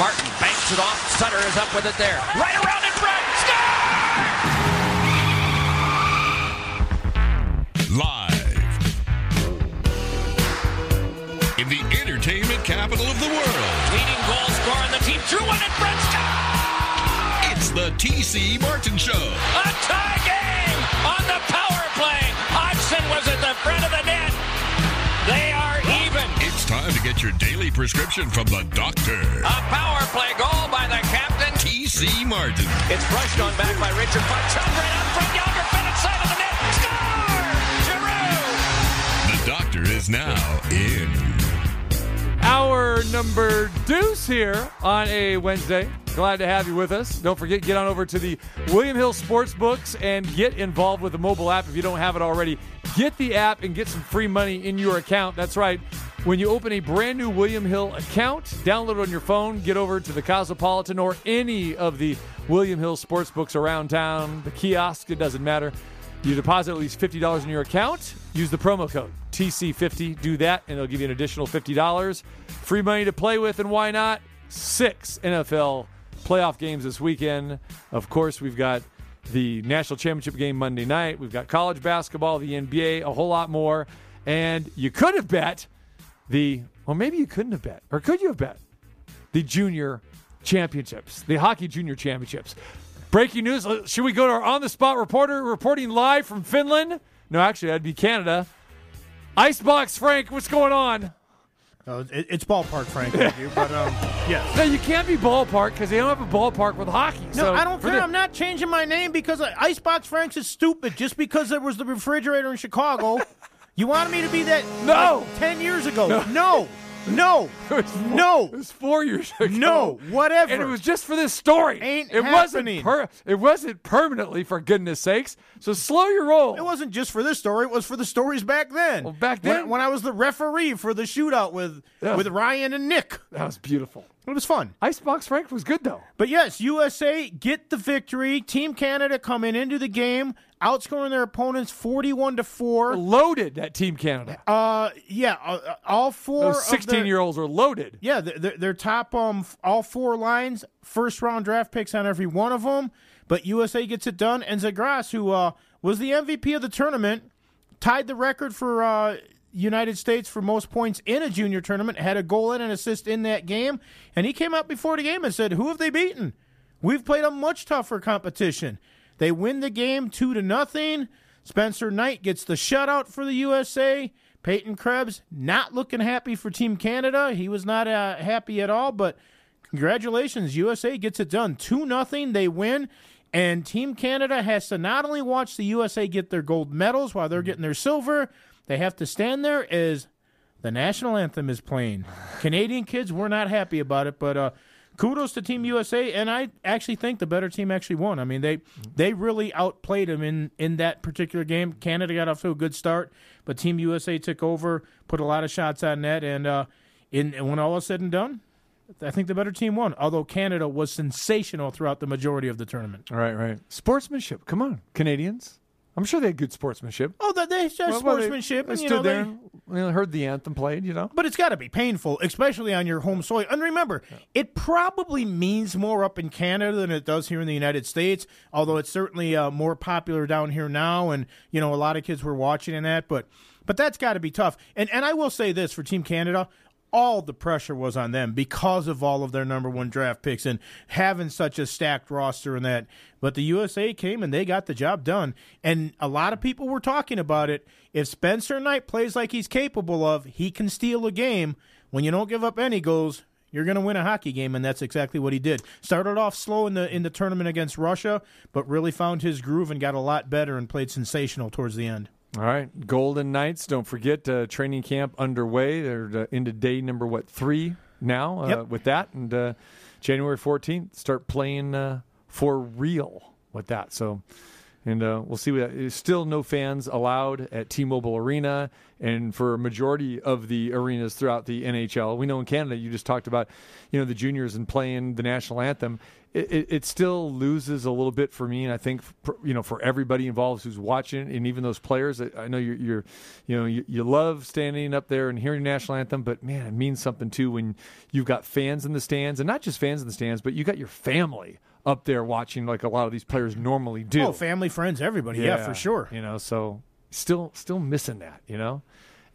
Martin banks it off. Sutter is up with it there. Right around in front. Score! Live in the entertainment capital of the world. Leading goal scorer on the team. Drew one in front. Score! It's the TC Martin Show. A tie game on the power play. Hodgson was at the front of the net. They are time to get your daily prescription from the doctor. A power play goal by the captain. TC Martin. It's brushed on back by Richard Marchand right up front. Younger fed inside of the net. Score! Giroux! The doctor is now in. Hour number deuce here on a Wednesday. Glad to have you with us. Don't forget, get on over to the William Hill Sports Books and get involved with the mobile app if you don't have it already. Get the app and get some free money in your account. That's right. When you open a brand new William Hill account, download it on your phone, get over to the Cosmopolitan or any of the William Hill Sports Books around town, the kiosk, it doesn't matter. You deposit at least $50 in your account, use the promo code TC50, do that, and they'll give you an additional $50. Free money to play with, and why not? Six NFL playoff games this weekend. Of course, we've got the national championship game Monday night. We've got college basketball, the NBA, a whole lot more. And you could have bet the, well, maybe you couldn't have bet, or could you have bet the junior championships, the hockey junior championships? Breaking news. uh, Should we go to our on the spot reporter reporting live from Finland? No, actually, that'd be Canada. Icebox Frank, what's going on? Uh, it, it's ballpark, Frank, thank you. But um, yes. No, you can't be ballpark because they don't have a ballpark with hockey. No, so I don't care. the- I'm not changing my name because uh, Icebox Franks is stupid. Just because there was the refrigerator in Chicago, you wanted me to be that No. like, ten years ago. No, no, It was four- no. It was four years ago. No, whatever. And it was just for this story. Ain't it happening. wasn't per- it wasn't permanently for goodness sakes. So slow your roll. It wasn't just for this story; it was for the stories back then. Well, back When- then- when, I was the referee for the shootout with Yeah. with Ryan and Nick, That was beautiful. it was fun. Icebox Frank was good though. But yes, USA get the victory. Team Canada coming into the game, outscoring their opponents forty-one to four. Loaded that Team Canada. Uh, yeah, uh, all four. Those of their- 16 year olds are loaded. Yeah, their, their top um all four lines, first round draft picks on every one of them. But USA gets it done, and Zegras, who uh, was the MVP of the tournament, tied the record for uh, United States for most points in a junior tournament. Had a goal and an assist in that game, and he came out before the game and said, "Who have they beaten? We've played a much tougher competition. They win the game two to nothing. Spencer Knight gets the shutout for the USA." Peyton Krebs not looking happy for Team Canada. He was not uh, happy at all, but congratulations, USA gets it done. 2 nothing, they win. And Team Canada has to not only watch the USA get their gold medals while they're getting their silver, they have to stand there as the national anthem is playing. Canadian kids were not happy about it, but uh, kudos to Team USA. And I actually think the better team actually won. I mean, they they really outplayed them in in that particular game. Canada got off to a good start, but Team USA took over, put a lot of shots on net, and uh, in and when all is said and done, I think the better team won. Although Canada was sensational throughout the majority of the tournament. Right, right. Sportsmanship. Come on, Canadians. I'm sure they had good sportsmanship. Oh, that they had Well, well, they- sportsmanship, They, and you stood know there, they. you know, heard the anthem played. You know. But it's got to be painful, especially on your home soil. And remember, it probably means more up in Canada than it does here in the United States. Although it's certainly uh, more popular down here now, and you know a lot of kids were watching and that. But but that's got to be tough. And and I will say this for Team Canada. All the pressure was on them because of all of their number one draft picks and having such a stacked roster and that. But the USA came and they got the job done. And a lot of people were talking about it. If Spencer Knight plays like he's capable of, he can steal a game. When you don't give up any goals, you're going to win a hockey game, and that's exactly what he did. Started off slow in the in the tournament against Russia, but really found his groove and got a lot better and played sensational towards the end. All right, Golden Knights. Don't forget uh, training camp underway. They're uh, into day number what three now uh, Yep. with that, and uh, January 14th start playing uh, for real with that. So And uh, we'll see. What, still no fans allowed at T-Mobile Arena, and for a majority of the arenas throughout the NHL. We know in Canada, you just talked about, you know, the juniors and playing the national anthem. It, it, it still loses a little bit for me, and I think for, you know for everybody involved who's watching, and even those players. I know you're, you're you know, you, you love standing up there and hearing the national anthem, but man, it means something too when you've got fans in the stands, and not just fans in the stands, but you got your family up there watching like a lot of these players normally do. Oh, family, friends, everybody. Yeah, for sure. You know, so still still missing that, you know?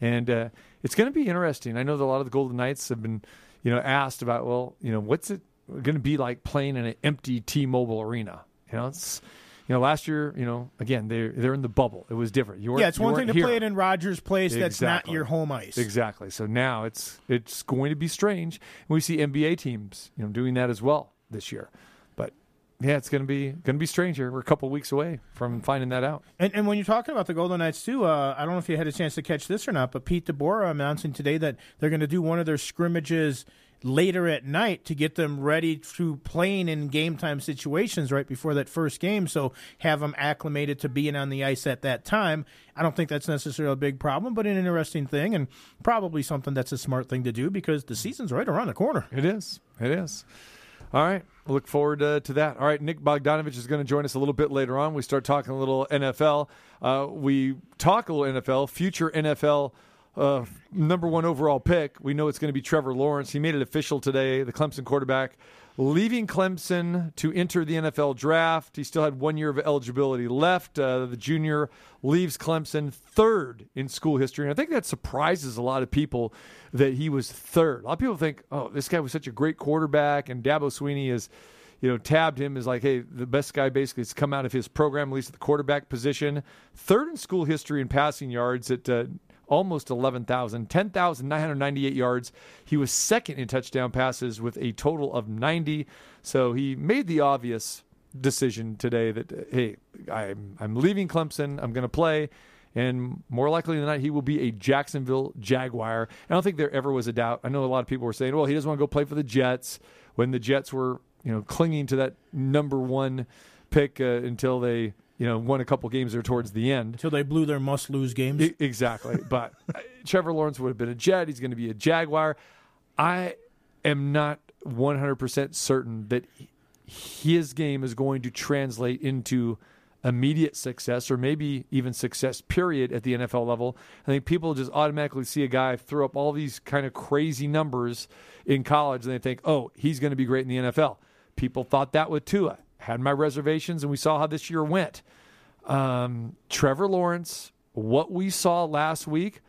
And uh, it's going to be interesting. I know that a lot of the Golden Knights have been, you know, asked about, well, you know, what's it going to be like playing in an empty T-Mobile arena? You know, it's you know, last year, you know, again, they're they're in the bubble. It was different. You yeah, it's one thing to here. play it in Rogers Place. Exactly. That's not your home ice. Exactly. So now it's it's going to be strange. And we see NBA teams, you know, doing that as well this year But yeah, it's gonna be gonna be strange here. We're a couple weeks away from finding that out. And, and when you're talking about the Golden Knights too, uh, I don't know if you had a chance to catch this or not, but Pete DeBoer announcing today that they're going to do one of their scrimmages later at night to get them ready to playing in game time situations right before that first game. So have them acclimated to being on the ice at that time. I don't think that's necessarily a big problem, but an interesting thing and probably something that's a smart thing to do because the season's right around the corner. It is. It is. All right. Look forward uh, to that. All right. Nick Bogdanovich is going to join us a little bit later on. We start talking a little NFL. Uh, we talk a little NFL, future NFL uh, number one overall pick. We know it's going to be Trevor Lawrence. He made it official today, the Clemson quarterback leaving Clemson to enter the NFL draft. He still had one year of eligibility left. Uh, the junior leaves Clemson third in school history. And I think that surprises a lot of people that he was third. A lot of people think, oh, this guy was such a great quarterback, and Dabo Swinney is. You know, tabbed him as like, hey, the best guy basically has come out of his program, at least at the quarterback position. Third in school history in passing yards at uh, almost 11,000, 10,998 yards. He was second in touchdown passes with a total of 90. So he made the obvious decision today that, hey, I'm, I'm leaving Clemson. I'm going to play. And more likely than not, he will be a Jacksonville Jaguar. I don't think there ever was a doubt. I know a lot of people were saying, well, he doesn't want to go play for the Jets when the Jets were, you know, clinging to that number one pick uh, until they you know, won a couple games there towards the end. Until they blew their must lose games. I, exactly. but uh, Trevor Lawrence would have been a Jet. He's going to be a Jaguar. I am not 100% certain that his game is going to translate into immediate success or maybe even success period at the NFL level. I think people just automatically see a guy throw up all these kind of crazy numbers in college and they think, "Oh, he's going to be great in the NFL." People thought that with Tua had my reservations, and we saw how this year went. Um, Trevor Lawrence, what we saw last week,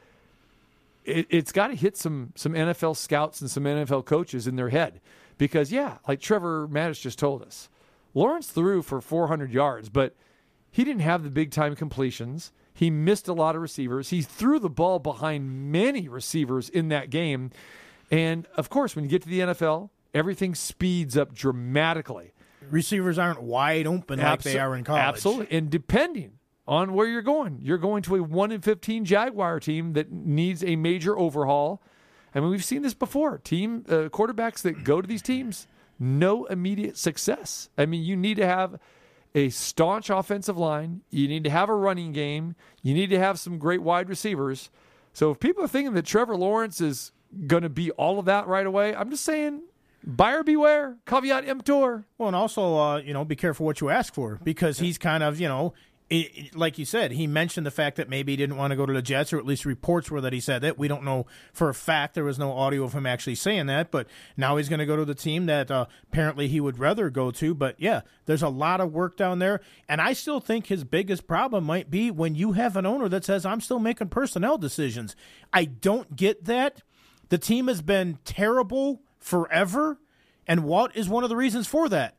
it, has got to hit some some NFL scouts and some NFL coaches in their head because yeah, like Trevor Mattis just told us, Lawrence threw for 400 yards, but he didn't have the big time completions. He missed a lot of receivers. He threw the ball behind many receivers in that game. And of course, when you get to the NFL, everything speeds up dramatically receivers aren't wide open like they are in college. Absolutely. And depending on where you're going, you're going to a 1 in 15 Jaguar team that needs a major overhaul. I mean, we've seen this before. Team uh, quarterbacks that go to these teams, no immediate success. I mean, you need to have a staunch offensive line, you need to have a running game, you need to have some great wide receivers. So if people are thinking that Trevor Lawrence is going to be all of that right away, I'm just saying buyer beware, caveat emptor. Well, and also, uh, you know, be careful what you ask for because he's kind of, you know, it, like you said, he mentioned the fact that maybe he didn't want to go to the Jets, or at least reports were that he said that. We don't know for a fact. There was no audio of him actually saying that, but now he's going to go to the team that uh, apparently he would rather go to. But yeah, there's a lot of work down there, and I still think his biggest problem might be when you have an owner that says, "I'm still making personnel decisions." I don't get that. The team has been terrible forever. And what is one of the reasons for that?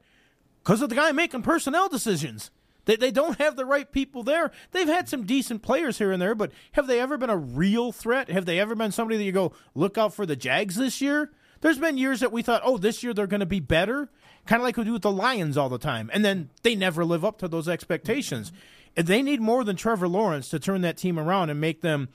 Because of the guy making personnel decisions. They, they don't have the right people there. They've had some decent players here and there, but have they ever been a real threat? Have they ever been somebody that you go, look out for the Jags this year? There's been years that we thought, oh, this year they're going to be better, kind of like we do with the Lions all the time. And then they never live up to those expectations. And they need more than Trevor Lawrence to turn that team around and make them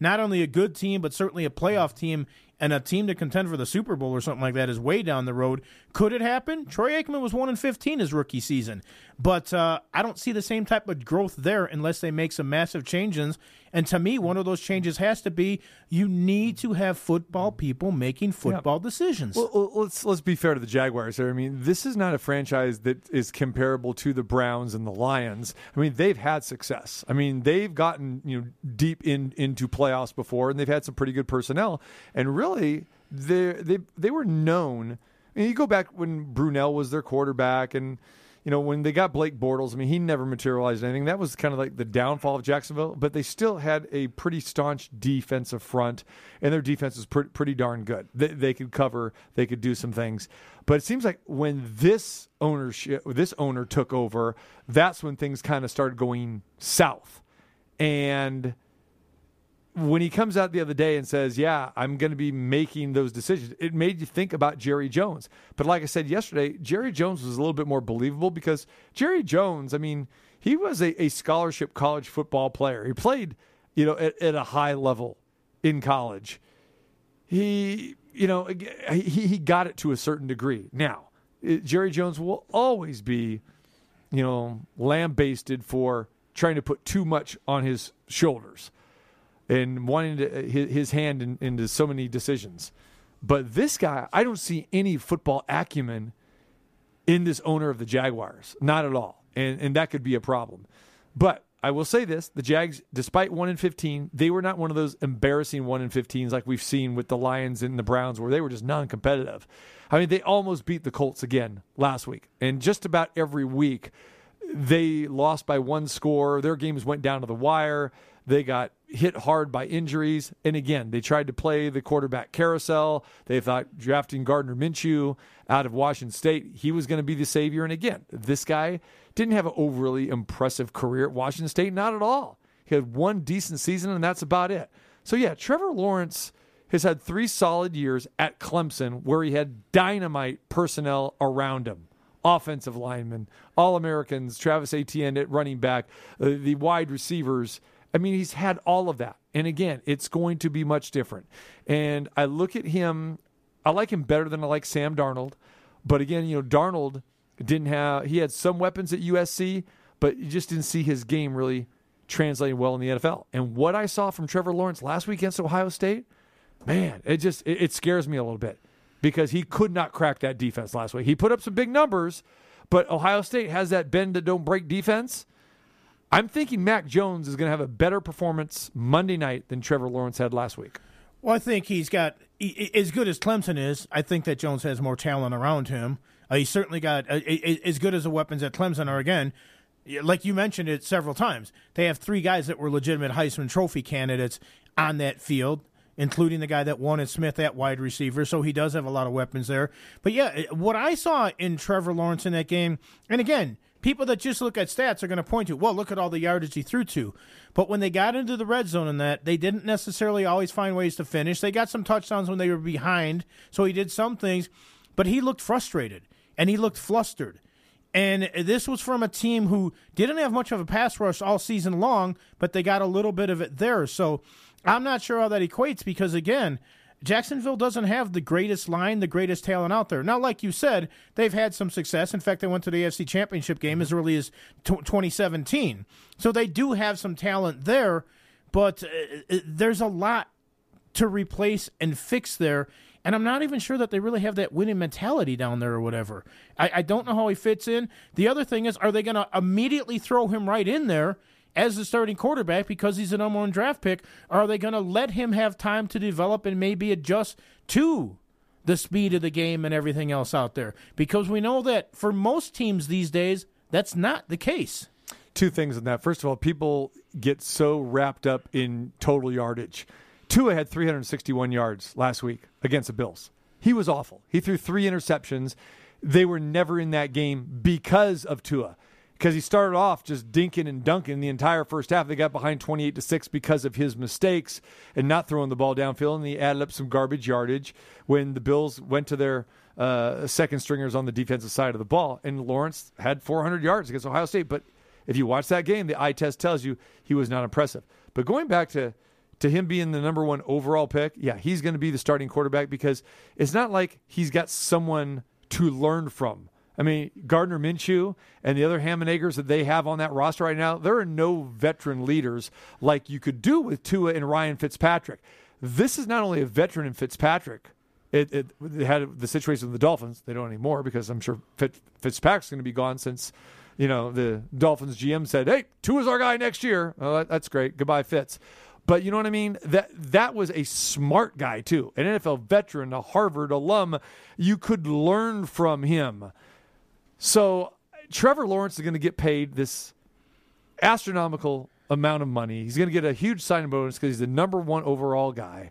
not only a good team, but certainly a playoff team and a team to contend for the Super Bowl or something like that is way down the road. Could it happen? Troy Aikman was one in fifteen his rookie season, but uh, I don't see the same type of growth there unless they make some massive changes. And to me, one of those changes has to be you need to have football people making football decisions. Well, well, let's let's be fair to the Jaguars here. I mean, this is not a franchise that is comparable to the Browns and the Lions. I mean, they've had success. I mean, they've gotten you know deep in into playoffs before, and they've had some pretty good personnel. And really, they they they were known. I mean, you go back when Brunell was their quarterback, and you know, when they got Blake Bortles, I mean, he never materialized anything. That was kind of like the downfall of Jacksonville, but they still had a pretty staunch defensive front, and their defense was pretty, pretty darn good. They, they could cover, they could do some things. But it seems like when this ownership, this owner took over, that's when things kind of started going south. And when he comes out the other day and says, "Yeah, I'm going to be making those decisions," it made you think about Jerry Jones. But like I said yesterday, Jerry Jones was a little bit more believable because Jerry Jones, I mean, he was a, a scholarship college football player. He played, you know, at, at a high level in college. He, you know, he he got it to a certain degree. Now, it, Jerry Jones will always be, you know, lambasted for trying to put too much on his shoulders and wanting to, uh, his, his hand in, into so many decisions. But this guy, I don't see any football acumen in this owner of the Jaguars. Not at all. And, and that could be a problem. But I will say this the Jags, despite 1 in 15, they were not one of those embarrassing 1 in 15s like we've seen with the Lions and the Browns where they were just non competitive. I mean, they almost beat the Colts again last week. And just about every week, they lost by one score. Their games went down to the wire. They got hit hard by injuries. And again, they tried to play the quarterback carousel. They thought drafting Gardner Minshew out of Washington State, he was going to be the savior. And again, this guy didn't have an overly impressive career at Washington State, not at all. He had one decent season, and that's about it. So, yeah, Trevor Lawrence has had three solid years at Clemson where he had dynamite personnel around him offensive linemen, All Americans, Travis Etienne at running back, uh, the wide receivers. I mean, he's had all of that. And again, it's going to be much different. And I look at him, I like him better than I like Sam Darnold. But again, you know, Darnold didn't have, he had some weapons at USC, but you just didn't see his game really translating well in the NFL. And what I saw from Trevor Lawrence last week against Ohio State, man, it just, it, it scares me a little bit because he could not crack that defense last week. He put up some big numbers, but Ohio State has that bend that don't break defense. I'm thinking Mac Jones is going to have a better performance Monday night than Trevor Lawrence had last week. Well, I think he's got as good as Clemson is. I think that Jones has more talent around him. Uh, he's certainly got uh, as good as the weapons at Clemson are. Again, like you mentioned it several times, they have three guys that were legitimate Heisman Trophy candidates on that field including the guy that won at Smith at wide receiver. So he does have a lot of weapons there. But yeah, what I saw in Trevor Lawrence in that game, and again, people that just look at stats are going to point to, well, look at all the yardage he threw to. But when they got into the red zone and that, they didn't necessarily always find ways to finish. They got some touchdowns when they were behind, so he did some things, but he looked frustrated and he looked flustered. And this was from a team who didn't have much of a pass rush all season long, but they got a little bit of it there. So I'm not sure how that equates because, again, Jacksonville doesn't have the greatest line, the greatest talent out there. Now, like you said, they've had some success. In fact, they went to the AFC Championship game as early as t- 2017. So they do have some talent there, but uh, uh, there's a lot to replace and fix there. And I'm not even sure that they really have that winning mentality down there or whatever. I, I don't know how he fits in. The other thing is, are they going to immediately throw him right in there as the starting quarterback because he's a number one draft pick? Are they going to let him have time to develop and maybe adjust to the speed of the game and everything else out there? Because we know that for most teams these days, that's not the case. Two things in that. First of all, people get so wrapped up in total yardage. Tua had 361 yards last week against the Bills. He was awful. He threw three interceptions. They were never in that game because of Tua because he started off just dinking and dunking the entire first half. They got behind 28 to 6 because of his mistakes and not throwing the ball downfield, and he added up some garbage yardage when the Bills went to their uh, second stringers on the defensive side of the ball. And Lawrence had 400 yards against Ohio State. But if you watch that game, the eye test tells you he was not impressive. But going back to to him being the number one overall pick, yeah, he's going to be the starting quarterback because it's not like he's got someone to learn from. I mean, Gardner Minshew and the other ham that they have on that roster right now, there are no veteran leaders like you could do with Tua and Ryan Fitzpatrick. This is not only a veteran in Fitzpatrick. It, it, it had the situation with the Dolphins. They don't anymore because I'm sure Fitz, Fitzpatrick's going to be gone since, you know, the Dolphins GM said, "Hey, Tua's our guy next year." Oh, that, that's great. Goodbye, Fitz. But you know what I mean? That that was a smart guy too, an NFL veteran, a Harvard alum. You could learn from him. So Trevor Lawrence is going to get paid this astronomical amount of money. He's going to get a huge signing bonus because he's the number one overall guy,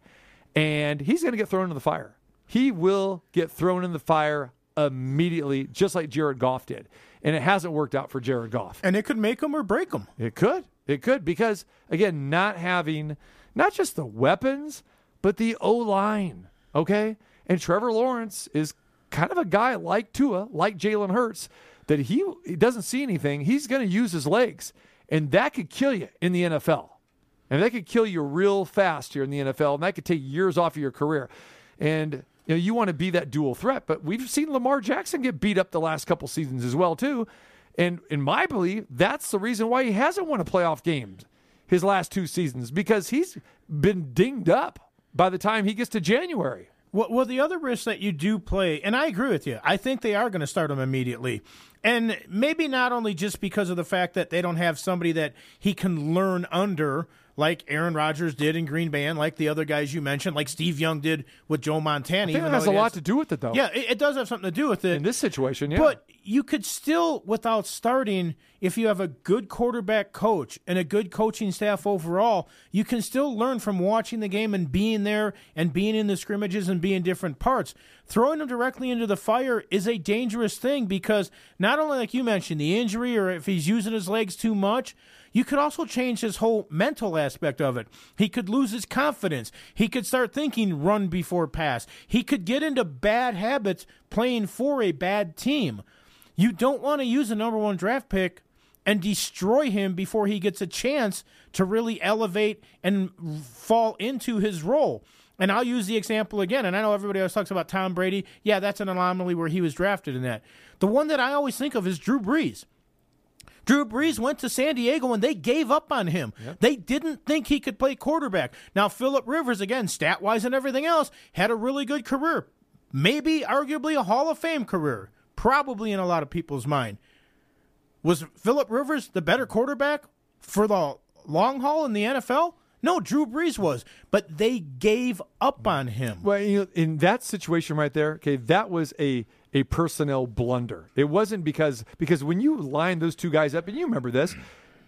and he's going to get thrown into the fire. He will get thrown in the fire immediately, just like Jared Goff did. And it hasn't worked out for Jared Goff. And it could make him or break him. It could. It could because again, not having not just the weapons, but the O line. Okay, and Trevor Lawrence is kind of a guy like Tua, like Jalen Hurts, that he, he doesn't see anything. He's going to use his legs, and that could kill you in the NFL. And that could kill you real fast here in the NFL, and that could take years off of your career. And you know, you want to be that dual threat, but we've seen Lamar Jackson get beat up the last couple seasons as well too. And in my belief, that's the reason why he hasn't won a playoff game his last two seasons because he's been dinged up by the time he gets to January. Well, well, the other risk that you do play, and I agree with you, I think they are going to start him immediately. And maybe not only just because of the fact that they don't have somebody that he can learn under like Aaron Rodgers did in Green Bay, and like the other guys you mentioned, like Steve Young did with Joe Montana. I think that has a lot to do with it, though. Yeah, it, it, does have something to do with it in this situation. Yeah, but you could still, without starting, if you have a good quarterback coach and a good coaching staff overall, you can still learn from watching the game and being there and being in the scrimmages and being different parts. Throwing them directly into the fire is a dangerous thing because not only, like you mentioned, the injury or if he's using his legs too much you could also change his whole mental aspect of it. He could lose his confidence. He could start thinking run before pass. He could get into bad habits playing for a bad team. You don't want to use a number one draft pick and destroy him before he gets a chance to really elevate and fall into his role. And I'll use the example again. And I know everybody always talks about Tom Brady. Yeah, that's an anomaly where he was drafted in that. The one that I always think of is Drew Brees. Drew Brees went to San Diego and they gave up on him. Yep. They didn't think he could play quarterback. Now, Philip Rivers, again, stat wise and everything else, had a really good career. Maybe, arguably, a Hall of Fame career. Probably in a lot of people's mind. Was Philip Rivers the better quarterback for the long haul in the NFL? No, Drew Brees was, but they gave up on him. Well, you know, in that situation right there, okay, that was a a personnel blunder. It wasn't because because when you line those two guys up, and you remember this,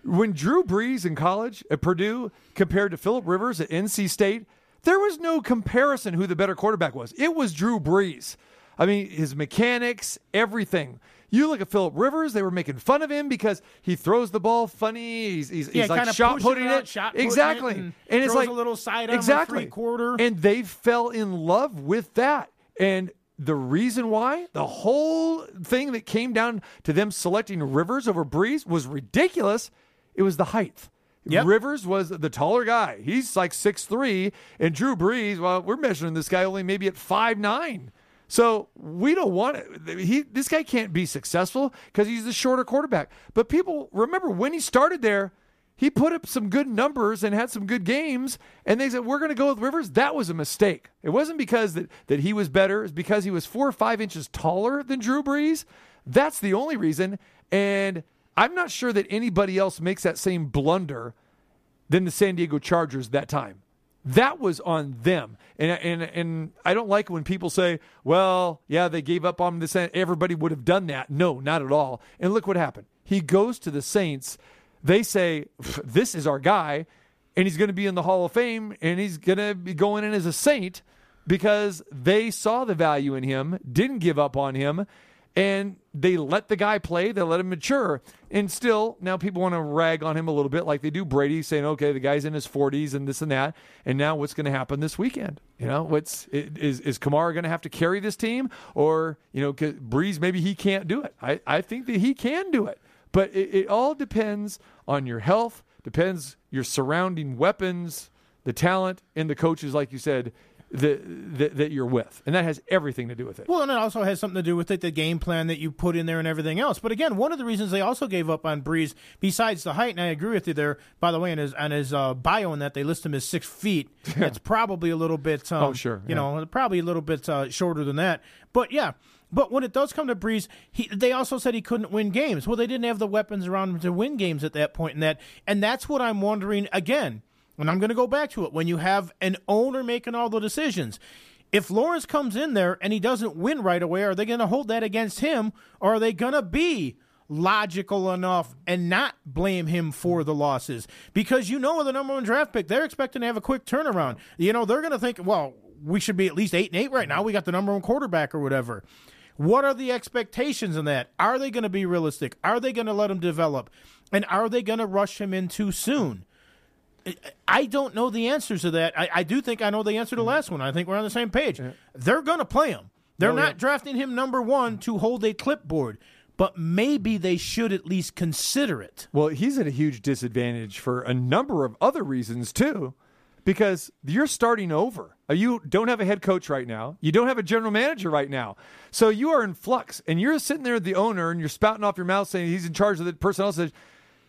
when Drew Brees in college at Purdue compared to Philip Rivers at NC State, there was no comparison who the better quarterback was. It was Drew Brees. I mean, his mechanics, everything. You look at Philip Rivers; they were making fun of him because he throws the ball funny. He's, he's, yeah, he's like shot putting it, out, shot exactly, it and, and it's like a little side exactly quarter, and they fell in love with that. And the reason why the whole thing that came down to them selecting Rivers over Brees was ridiculous. It was the height. Yep. Rivers was the taller guy. He's like six three, and Drew Brees. Well, we're measuring this guy only maybe at five nine. So we don't want it. He this guy can't be successful because he's the shorter quarterback. But people remember when he started there he put up some good numbers and had some good games, and they said we're going to go with Rivers. That was a mistake. It wasn't because that, that he was better; it's because he was four or five inches taller than Drew Brees. That's the only reason. And I'm not sure that anybody else makes that same blunder than the San Diego Chargers that time. That was on them. And and and I don't like when people say, "Well, yeah, they gave up on Saints. Everybody would have done that." No, not at all. And look what happened. He goes to the Saints they say, this is our guy, and he's going to be in the Hall of Fame, and he's going to be going in as a saint because they saw the value in him, didn't give up on him, and they let the guy play, they let him mature. And still, now people want to rag on him a little bit like they do Brady, saying, okay, the guy's in his 40s and this and that. And now what's going to happen this weekend? You know, what's is, is Kamara going to have to carry this team? Or, you know, Brees, maybe he can't do it. I, I think that he can do it. But it, it all depends on your health, depends your surrounding weapons, the talent, and the coaches, like you said, that, that, that you're with. And that has everything to do with it. Well, and it also has something to do with it, the game plan that you put in there and everything else. But again, one of the reasons they also gave up on Brees, besides the height, and I agree with you there, by the way, on his, on his uh, bio in that they list him as six feet. It's probably a little bit, um, Oh, sure, you know, probably a little bit uh, shorter than that. But yeah. But when it does come to Brees, he, they also said he couldn't win games. Well, they didn't have the weapons around him to win games at that point, and that, and that's what I'm wondering again. And I'm going to go back to it. When you have an owner making all the decisions, if Lawrence comes in there and he doesn't win right away, are they going to hold that against him, or are they going to be logical enough and not blame him for the losses? Because you know, with the number one draft pick, they're expecting to have a quick turnaround. You know, they're going to think, well, we should be at least eight and eight right now. We got the number one quarterback or whatever. What are the expectations in that? Are they going to be realistic? Are they going to let him develop? And are they going to rush him in too soon? I don't know the answers to that. I, I do think I know the answer to the last one. I think we're on the same page. They're going to play him. They're Oh, not yeah. drafting him number one to hold a clipboard, but maybe they should at least consider it. Well, he's at a huge disadvantage for a number of other reasons too, because you're starting over. Uh, You don't have a head coach right now. You don't have a general manager right now. So you are in flux, and you're sitting there, the owner, and you're spouting off your mouth saying he's in charge of the personnel.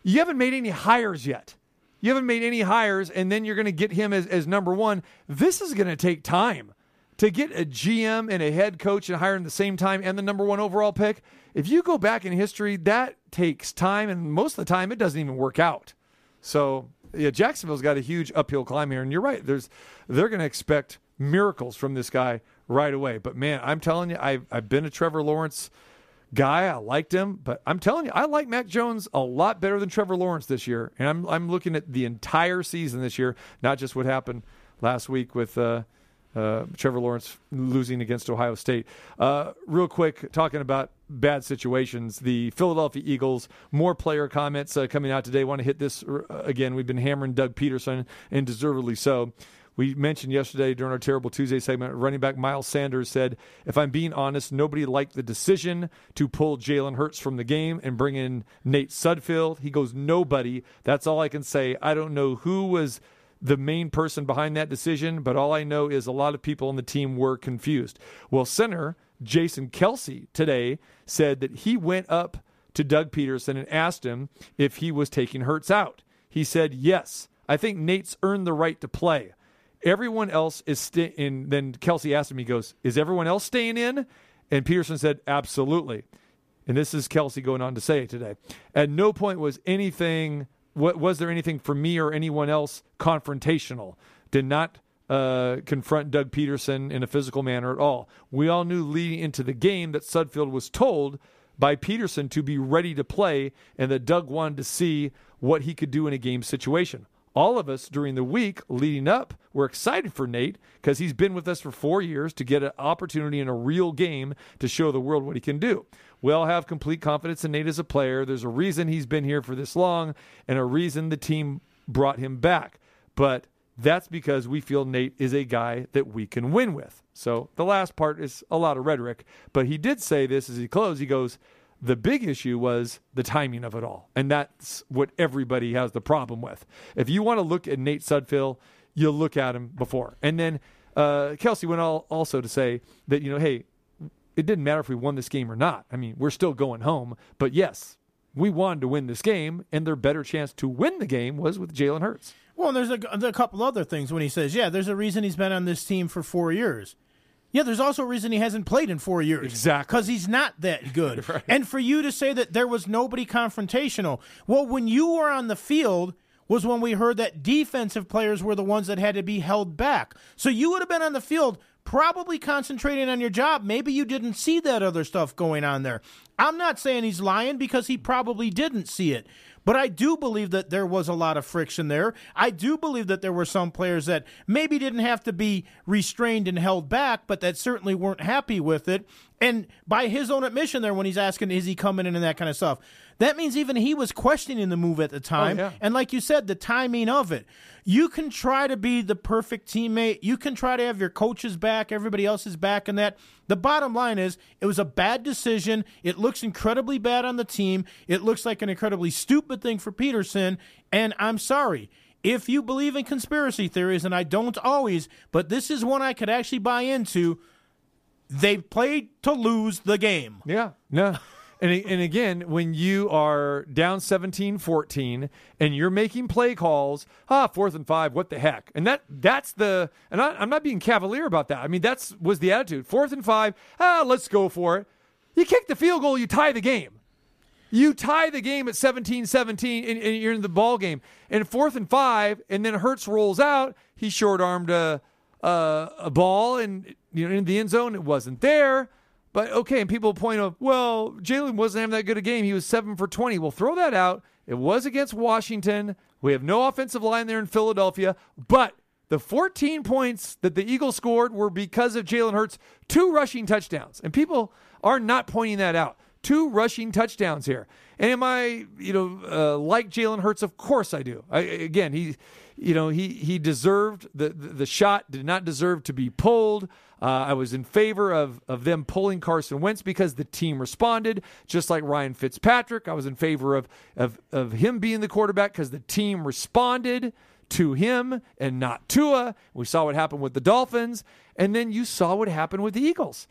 You haven't made any hires yet. You haven't made any hires, and then you're going to get him as, as number one. This is going to take time to get a GM and a head coach and hire him at the same time and the number one overall pick. If you go back in history, that takes time, and most of the time, it doesn't even work out. So yeah, Jacksonville's got a huge uphill climb here, and you're right. There's they're going to expect miracles from this guy right away. But man, I'm telling you, I've I've been a Trevor Lawrence guy. I liked him, but I'm telling you, I like Mac Jones a lot better than Trevor Lawrence this year. And I'm I'm looking at the entire season this year, not just what happened last week with. Uh, uh, Trevor Lawrence losing against Ohio State. Uh, real quick, talking about bad situations, the Philadelphia Eagles, more player comments uh, coming out today. Want to hit this uh, again. We've been hammering Doug Pederson, and deservedly so. We mentioned yesterday during our Terrible Tuesday segment, running back Miles Sanders said, If I'm being honest, nobody liked the decision to pull Jalen Hurts from the game and bring in Nate Sudfeld. He goes, Nobody. That's all I can say. I don't know who was the main person behind that decision, but all I know is a lot of people on the team were confused. Well, center Jason Kelce today said that he went up to Doug Pederson and asked him if he was taking Hurts out. He said, Yes, I think Nate's earned the right to play. Everyone else is sta- in. Then Kelce asked him, he goes, Is everyone else staying in? And Pederson said, Absolutely. And this is Kelce going on to say today. At no point was anything, what was there anything for me or anyone else confrontational? Did not uh, confront Doug Pederson in a physical manner at all. We all knew leading into the game that Sudfeld was told by Pederson to be ready to play and that Doug wanted to see what he could do in a game situation. All of us during the week leading up were excited for Nate because he's been with us for four years to get an opportunity in a real game to show the world what he can do. We all have complete confidence in Nate as a player. There's a reason he's been here for this long and a reason the team brought him back. But that's because we feel Nate is a guy that we can win with. So the last part is a lot of rhetoric, but he did say this as he closed. He goes, the big issue was the timing of it all. And that's what everybody has the problem with. If you want to look at Nate Sudfeld, you look at him before. And then uh, Kelce went all, also to say that, you know, hey, it didn't matter if we won this game or not. I mean, we're still going home. But yes, we wanted to win this game, and their better chance to win the game was with Jalen Hurts. Well, there's a, a couple other things when he says, yeah, there's a reason he's been on this team for four years. Yeah, there's also a reason he hasn't played in four years. Exactly. Because he's not that good. And for you to say that there was nobody confrontational, well, when you were on the field was when we heard that defensive players were the ones that had to be held back. So you would have been on the field probably concentrating on your job. Maybe you didn't see that other stuff going on there. I'm not saying he's lying because he probably didn't see it. But I do believe that there was a lot of friction there. I do believe that there were some players that maybe didn't have to be restrained and held back, but that certainly weren't happy with it. And by his own admission there, when he's asking, is he coming in and that kind of stuff, that means even he was questioning the move at the oh, time. yeah. And like you said, the timing of it. You can try to be the perfect teammate. You can try to have your coaches back, everybody else's back, and that. The bottom line is, it was a bad decision. It looks incredibly bad on the team. It looks like an incredibly stupid thing for Pederson. And I'm sorry. if you believe in conspiracy theories, and I don't always, but this is one I could actually buy into. They played to lose the game. Yeah, no. And, and again, when you are down 17 14 and you're making play calls, ah, fourth and five, what the heck? And that that's the, and I, I'm not being cavalier about that. I mean, that's was the attitude. Fourth and five, ah, let's go for it. You kick the field goal, you tie the game. You tie the game at 17 17 and, and you're in the ball game. And fourth and five, and then Hurts rolls out. He short armed a, a, a ball and you know in the end zone. It wasn't there. But okay, and people point out, well, Jalen wasn't having that good a game. He was seven for 20. Well, throw that out. It was against Washington. We have no offensive line there in Philadelphia. But the 14 points that the Eagles scored were because of Jalen Hurts, two rushing touchdowns. And people are not pointing that out two rushing touchdowns here. And am I, you know, uh, like Jalen Hurts? Of course I do. I, again, he, you know, he he deserved the, the, the shot. Did not deserve to be pulled. Uh, I was in favor of of them pulling Carson Wentz because the team responded, just like Ryan Fitzpatrick. I was in favor of of of him being the quarterback because the team responded to him and not Tua. We saw what happened with the Dolphins, and then you saw what happened with the Eagles.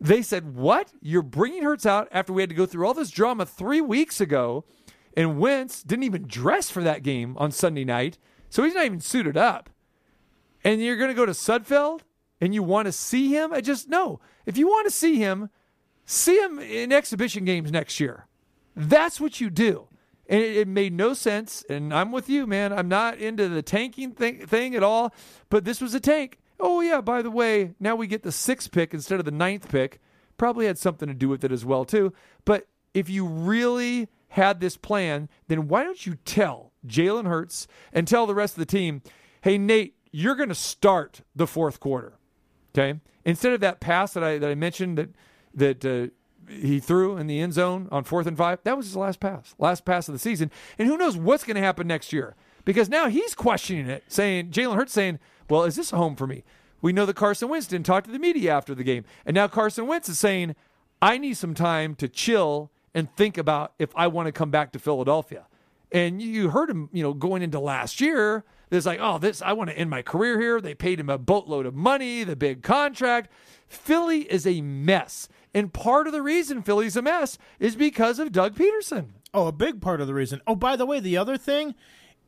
They said, What? You're bringing Hurts out after we had to go through all this drama three weeks ago, and Wentz didn't even dress for that game on Sunday night, so he's not even suited up. And you're going to go to Sudfeld and you want to see him? I just, no. If you want to see him, see him in exhibition games next year. That's what you do. And it, it, made no sense. And I'm with you, man. I'm not into the tanking thing, thing at all, but this was a tank. Oh, yeah, by the way, now we get the sixth pick instead of the ninth pick. Probably had something to do with it as well, too. But if you really had this plan, then why don't you tell Jalen Hurts and tell the rest of the team, hey, Nate, you're going to start the fourth quarter. Okay. Instead of that pass that I, that I mentioned that, that, uh, he threw in the end zone on fourth and five. That was his last pass, last pass of the season. And who knows what's going to happen next year? Because now he's questioning it, saying, Jalen Hurts saying, well, is this a home for me? We know that Carson Wentz didn't talk to the media after the game. And now Carson Wentz is saying, I need some time to chill and think about if I want to come back to Philadelphia. And you heard him, you know, going into last year, there's like, oh, this, I want to end my career here. They paid him a boatload of money, the big contract. Philly is a mess. And part of the reason Philly's a mess is because of Doug Pederson. Oh, a big part of the reason. Oh, by the way, the other thing,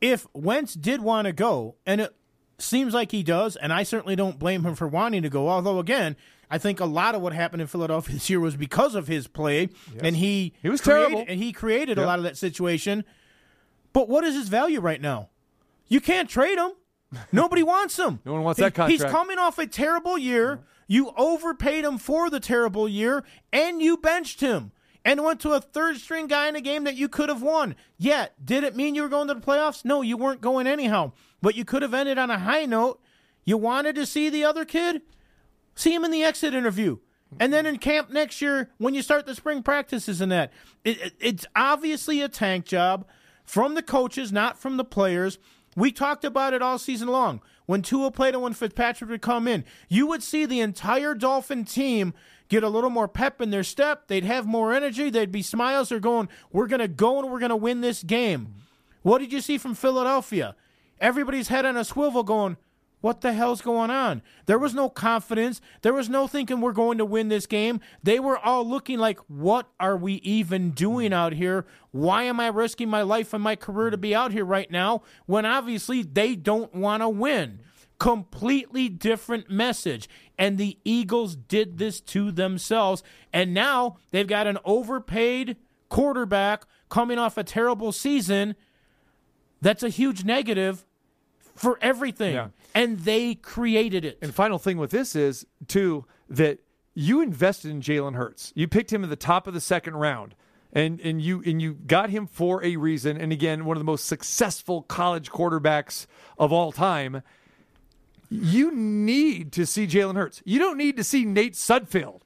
if Wentz did want to go, and it seems like he does, and I certainly don't blame him for wanting to go. Although, again, I think a lot of what happened in Philadelphia this year was because of his play, yes. and he he was created, terrible, and he created yep. a lot of that situation. But what is his value right now? You can't trade him. Nobody wants him. No one wants that contract. He's coming off a terrible year. You overpaid him for the terrible year, and you benched him and went to a third string guy in a game that you could have won. Yet, did it mean you were going to the playoffs? No, you weren't going anyhow. But you could have ended on a high note. You wanted to see the other kid? See him in the exit interview. And then in camp next year, when you start the spring practices and that, it, it, it's obviously a tank job from the coaches, not from the players. We talked about it all season long. When Tua played and when Fitzpatrick would come in, you would see the entire Dolphin team get a little more pep in their step. They'd have more energy. They'd be smiles. They're going, we're going to go and we're going to win this game. What did you see from Philadelphia? Everybody's head on a swivel going, what the hell's going on? There was no confidence. There was no thinking we're going to win this game. They were all looking like, what are we even doing out here? Why am I risking my life and my career to be out here right now when obviously they don't want to win? Completely different message. And the Eagles did this to themselves. And now they've got an overpaid quarterback coming off a terrible season. That's a huge negative for everything. Yeah. And they created it. And final thing with this is, too, that you invested in Jalen Hurts. You picked him at the top of the second round. And, and you and you got him for a reason. And again, one of the most successful college quarterbacks of all time you need to see Jalen Hurts. You don't need to see Nate Sudfeld.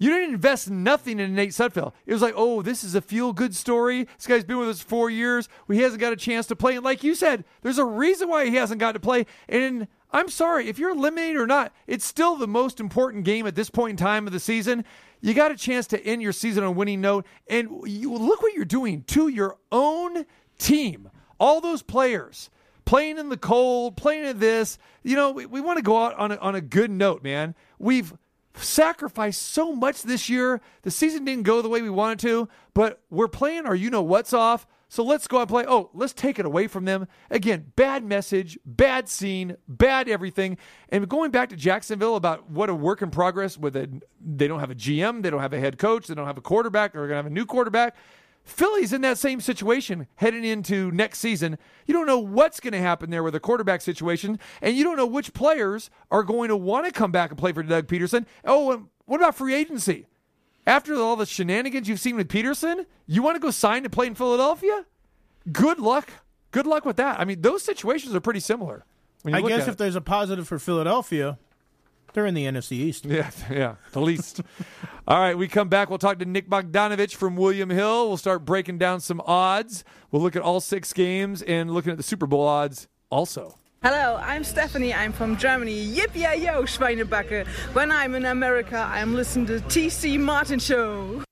You didn't invest nothing in Nate Sudfeld. It was like, oh, this is a feel good story. This guy's been with us four years. He hasn't got a chance to play. And like you said, there's a reason why he hasn't got to play. And I'm sorry, if you're eliminated or not, it's still the most important game at this point in time of the season. You got a chance to end your season on a winning note. And you look what you're doing to your own team. All those players playing in the cold, playing in this. You know, we, we want to go out on a, on a good note, man. We've sacrificed so much this year. The season didn't go the way we wanted to, but we're playing our you know what's off. So let's go and play. Oh, let's take it away from them. Again, bad message, bad scene, bad everything. And going back to Jacksonville about what a work in progress with a they don't have a GM, they don't have a head coach, they don't have a quarterback, they're gonna have a new quarterback. Philly's in that same situation heading into next season. You don't know what's going to happen there with the quarterback situation, and you don't know which players are going to want to come back and play for Doug Pederson. Oh, and what about free agency? After all the shenanigans you've seen with Pederson, you want to go sign to play in Philadelphia? Good luck. Good luck with that. I mean, those situations are pretty similar. I guess if it. there's a positive for Philadelphia, they're in the NFC East. Yeah, yeah, the least. All right, we come back. We'll talk to Nick Bogdanovich from William Hill. We'll start breaking down some odds. We'll look at all six games and looking at the Super Bowl odds also. Hello, I'm Stephanie. I'm from Germany. Yippee yo, Schweinebacker. When I'm in America, I'm listening to TC Martin Show.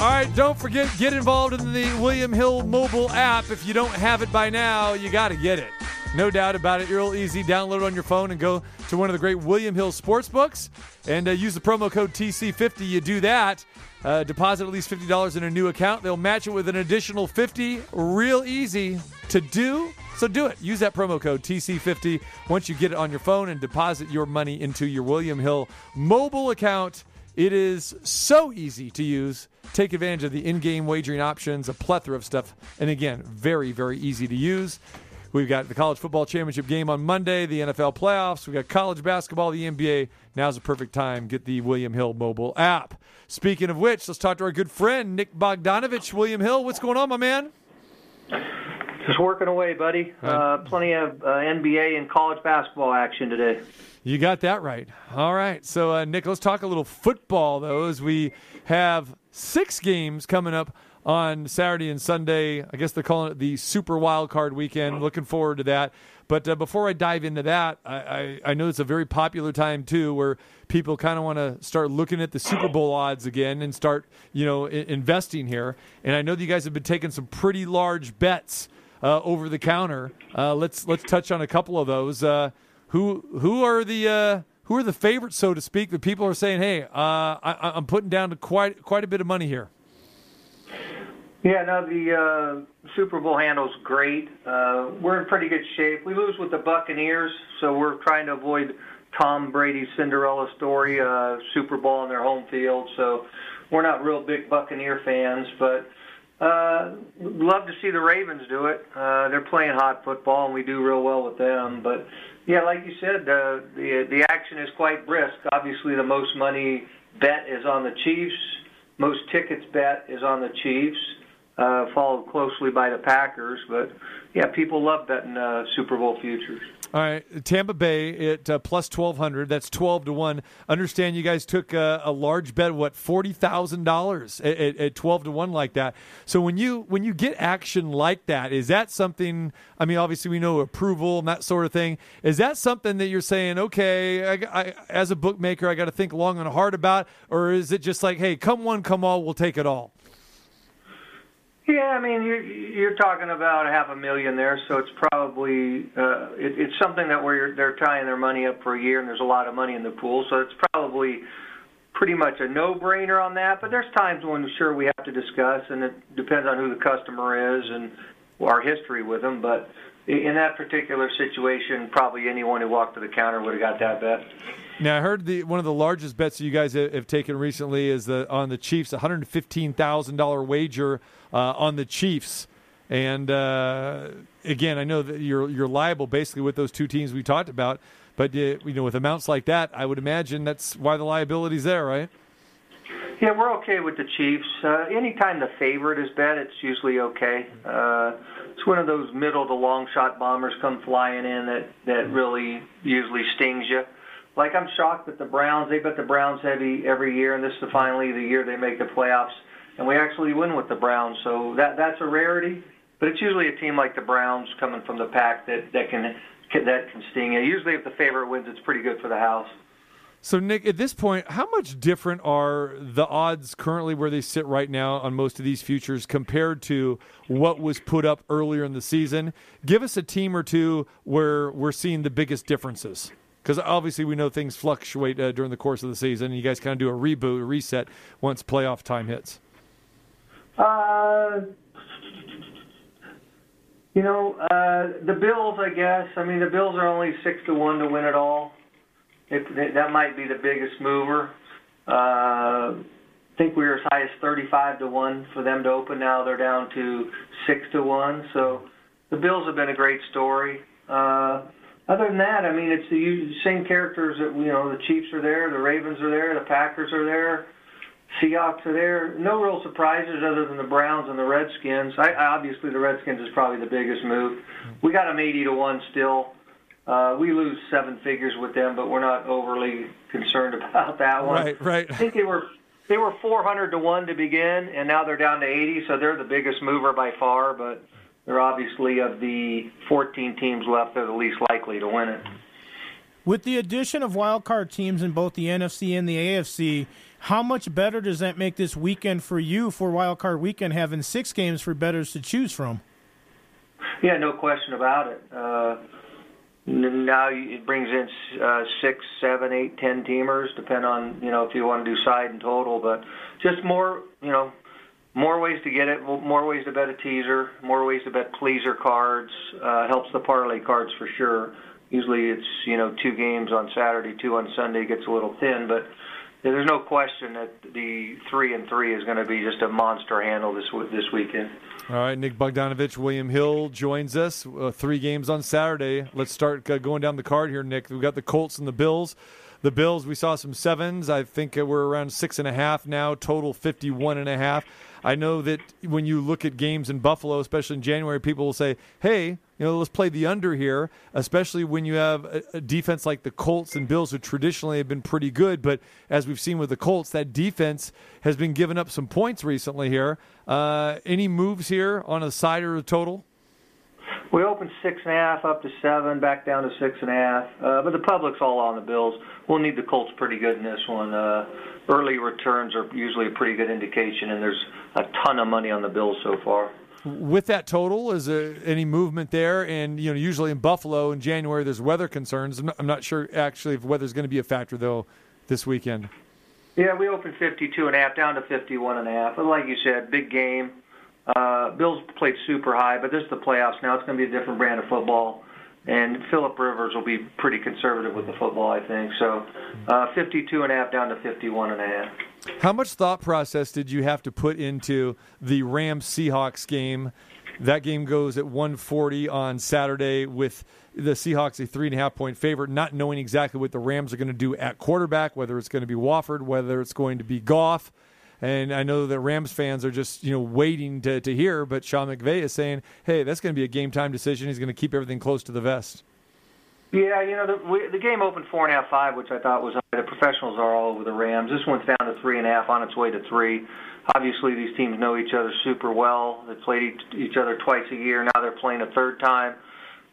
All right, don't forget, get involved in the William Hill mobile app. If you don't have it by now, you got to get it. No doubt about it. Real easy. Download it on your phone and go to one of the great William Hill sports books and uh, use the promo code TC50. You do that, uh, deposit at least $50 in a new account. They'll match it with an additional 50. Real easy to do. So do it. Use that promo code TC50 once you get it on your phone and deposit your money into your William Hill mobile account. It is so easy to use. Take advantage of the in game wagering options, a plethora of stuff. And again, very, very easy to use. We've got the college football championship game on Monday, the NFL playoffs. We've got college basketball, the NBA. Now's the perfect time. Get the William Hill mobile app. Speaking of which, let's talk to our good friend, Nick Bogdanovich. William Hill, what's going on, my man? Just working away, buddy. Uh, plenty of uh, NBA and college basketball action today. You got that right. All right. So, uh, Nick, let's talk a little football, though, as we have six games coming up on Saturday and Sunday. I guess they're calling it the Super Wild Card Weekend. Looking forward to that. But uh, before I dive into that, I, I, I know it's a very popular time, too, where people kind of want to start looking at the Super Bowl odds again and start, you know, I- investing here. And I know that you guys have been taking some pretty large bets uh, over the counter. Uh, let's let's touch on a couple of those. Uh, who who are the uh, who are the favorites, so to speak? That people are saying, "Hey, uh, I, I'm putting down quite quite a bit of money here." Yeah, no, the uh, Super Bowl handle's great. Uh, we're in pretty good shape. We lose with the Buccaneers, so we're trying to avoid Tom Brady's Cinderella story, uh, Super Bowl on their home field. So we're not real big Buccaneer fans, but uh, love to see the Ravens do it. Uh, they're playing hot football, and we do real well with them. But yeah, like you said, uh, the the action is quite brisk. Obviously, the most money bet is on the Chiefs. Most tickets bet is on the Chiefs, uh, followed closely by the Packers. But yeah, people love betting uh, Super Bowl futures. All right, Tampa Bay at uh, plus twelve hundred. That's twelve to one. Understand you guys took uh, a large bet, what forty thousand dollars at twelve to one like that. So when you when you get action like that, is that something? I mean, obviously we know approval and that sort of thing. Is that something that you're saying? Okay, I, I, as a bookmaker, I got to think long and hard about, or is it just like, hey, come one, come all, we'll take it all? Yeah, I mean you're you're talking about half a million there, so it's probably uh, it, it's something that where they're tying their money up for a year, and there's a lot of money in the pool, so it's probably pretty much a no-brainer on that. But there's times when sure we have to discuss, and it depends on who the customer is and our history with them. But in that particular situation, probably anyone who walked to the counter would have got that bet. Now I heard the one of the largest bets you guys have, taken recently is the on the Chiefs, one hundred fifteen thousand dollar wager uh, on the Chiefs. And uh, again, I know that you're you're liable basically with those two teams we talked about, but uh, you know with amounts like that, I would imagine that's why the liability's there, right? Yeah, we're okay with the Chiefs. Uh, anytime the favorite is bet, it's usually okay. It's one of those middle to long shot bombers come flying in that that really usually stings you. Like I'm shocked that the Browns they bet the Browns heavy every year, and this is finally the year they make the playoffs, and we actually win with the Browns. So that that's a rarity. But it's usually a team like the Browns coming from the pack that that can, can that can sting you. Usually, if the favorite wins, it's pretty good for the house. So, Nick, at this point, how much different are the odds currently where they sit right now on most of these futures compared to what was put up earlier in the season? Give us a team or two where we're seeing the biggest differences. Because obviously, we know things fluctuate uh, during the course of the season. You guys kind of do a reboot, a reset once playoff time hits. Uh, you know, uh, the Bills, I guess. I mean, the Bills are only six to one to win it all. It, that might be the biggest mover. Uh, I think we were as high as 35 to one for them to open. Now they're down to six to one. So the Bills have been a great story. Uh, other than that, I mean, it's the same characters that you know. The Chiefs are there, the Ravens are there, the Packers are there, Seahawks are there. No real surprises other than the Browns and the Redskins. I, obviously, the Redskins is probably the biggest move. We got them 80 to one still. Uh, we lose seven figures with them, but we're not overly concerned about that one. Right, right. I think they were they were 400 to one to begin, and now they're down to 80, so they're the biggest mover by far. But they're obviously of the 14 teams left, they're the least likely to win it. With the addition of wild card teams in both the NFC and the AFC, how much better does that make this weekend for you for wild card weekend, having six games for bettors to choose from? Yeah, no question about it. Uh, now it brings in uh, six, seven, eight, ten teamers, depend on you know if you want to do side and total, but just more you know more ways to get it, more ways to bet a teaser, more ways to bet pleaser cards. Uh, helps the parlay cards for sure. Usually it's you know two games on Saturday, two on Sunday gets a little thin, but there's no question that the three and three is going to be just a monster handle this this weekend. All right, Nick Bogdanovich, William Hill joins us. Uh, three games on Saturday. Let's start uh, going down the card here, Nick. We've got the Colts and the Bills. The Bills, we saw some sevens. I think we're around six and a half now. Total fifty-one and a half. I know that when you look at games in Buffalo, especially in January, people will say, "Hey, you know, let's play the under here." Especially when you have a, a defense like the Colts and Bills, who traditionally have been pretty good, but as we've seen with the Colts, that defense has been giving up some points recently. Here, uh, any moves here on a side or a total? We opened six and a half up to seven, back down to six and a half. Uh, but the public's all on the Bills. We'll need the Colts pretty good in this one. Uh, early returns are usually a pretty good indication, and there's a ton of money on the Bills so far. With that total, is there any movement there? And you know, usually in Buffalo in January, there's weather concerns. I'm not, I'm not sure actually if weather's going to be a factor though this weekend. Yeah, we opened 52 and a half down to 51 and a half. But like you said, big game. Uh, Bills played super high, but this is the playoffs now. It's going to be a different brand of football. And Philip Rivers will be pretty conservative with the football, I think. So, uh, 52 and a half down to 51 and a half. How much thought process did you have to put into the Rams Seahawks game? That game goes at 140 on Saturday with the Seahawks a three and a half point favorite, not knowing exactly what the Rams are going to do at quarterback, whether it's going to be Wolford, whether it's going to be Goff. And I know that Rams fans are just you know waiting to, to hear, but Sean McVay is saying, "Hey, that's going to be a game time decision. He's going to keep everything close to the vest." Yeah, you know the we, the game opened four and a half, five, which I thought was the professionals are all over the Rams. This one's down to three and a half, on its way to three. Obviously, these teams know each other super well. They played each other twice a year. Now they're playing a third time.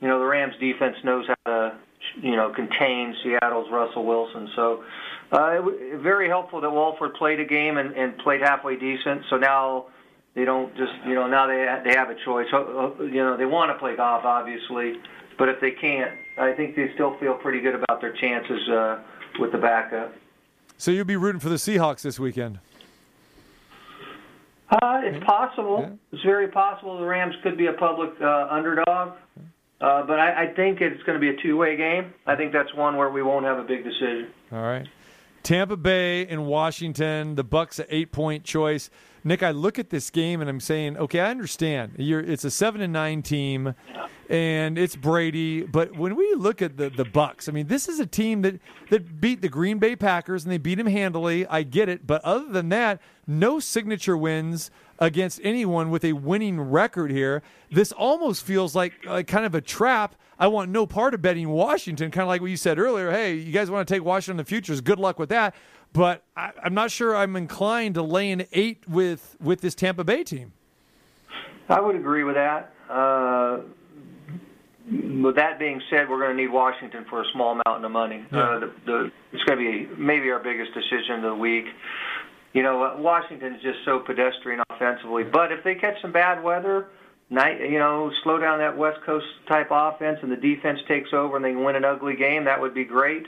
You know the Rams defense knows how to you know contain Seattle's Russell Wilson. So uh, it very helpful that Wolford played a game and, and played halfway decent. So now they don't just you know now they they have a choice. You know they want to play Goff obviously, but if they can't, I think they still feel pretty good about their chances uh, with the backup. So you'll be rooting for the Seahawks this weekend. Uh, it's possible. Yeah. It's very possible the Rams could be a public uh, underdog. Uh, but I, I think it's going to be a two-way game. I think that's one where we won't have a big decision. All right. Tampa Bay and Washington, the Bucs an eight-point choice. Nick, I look at this game and I'm saying, okay, I understand. You're, it's a seven and nine team, and it's Brady. But when we look at the the Bucs, I mean, this is a team that that beat the Green Bay Packers and they beat them handily. I get it, but other than that, no signature wins against anyone with a winning record here. This almost feels like, like kind of a trap. I want no part of betting Washington, kind of like what you said earlier. Hey, you guys want to take Washington in the futures? Good luck with that but I, am not sure I'm inclined to lay an eight with with this Tampa Bay team. I would agree with that. Uh, with that being said, we're going to need Washington for a small amount of money. Yeah. Uh, the, the, it's going to be maybe our biggest decision of the week. You know, Washington is just so pedestrian offensively. But if they catch some bad weather, night, you know, slow down that West Coast type offense, and the defense takes over, and they win an ugly game, that would be great.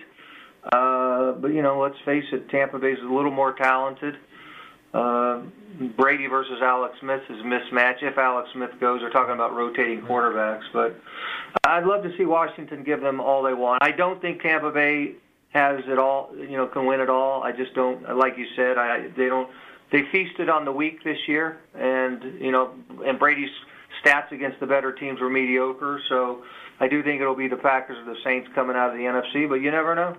Uh, but you know, let's face it, Tampa Bay is a little more talented. Uh, Brady versus Alex Smith is a mismatch. If Alex Smith goes, they're talking about rotating quarterbacks, but I'd love to see Washington give them all they want. I don't think Tampa Bay has it all, you know, can win it all. I just don't, like you said, I they don't. They feasted on the weak this year, and you know, and Brady's stats against the better teams were mediocre. So I do think it'll be the Packers or the Saints coming out of the NFC, but you never know.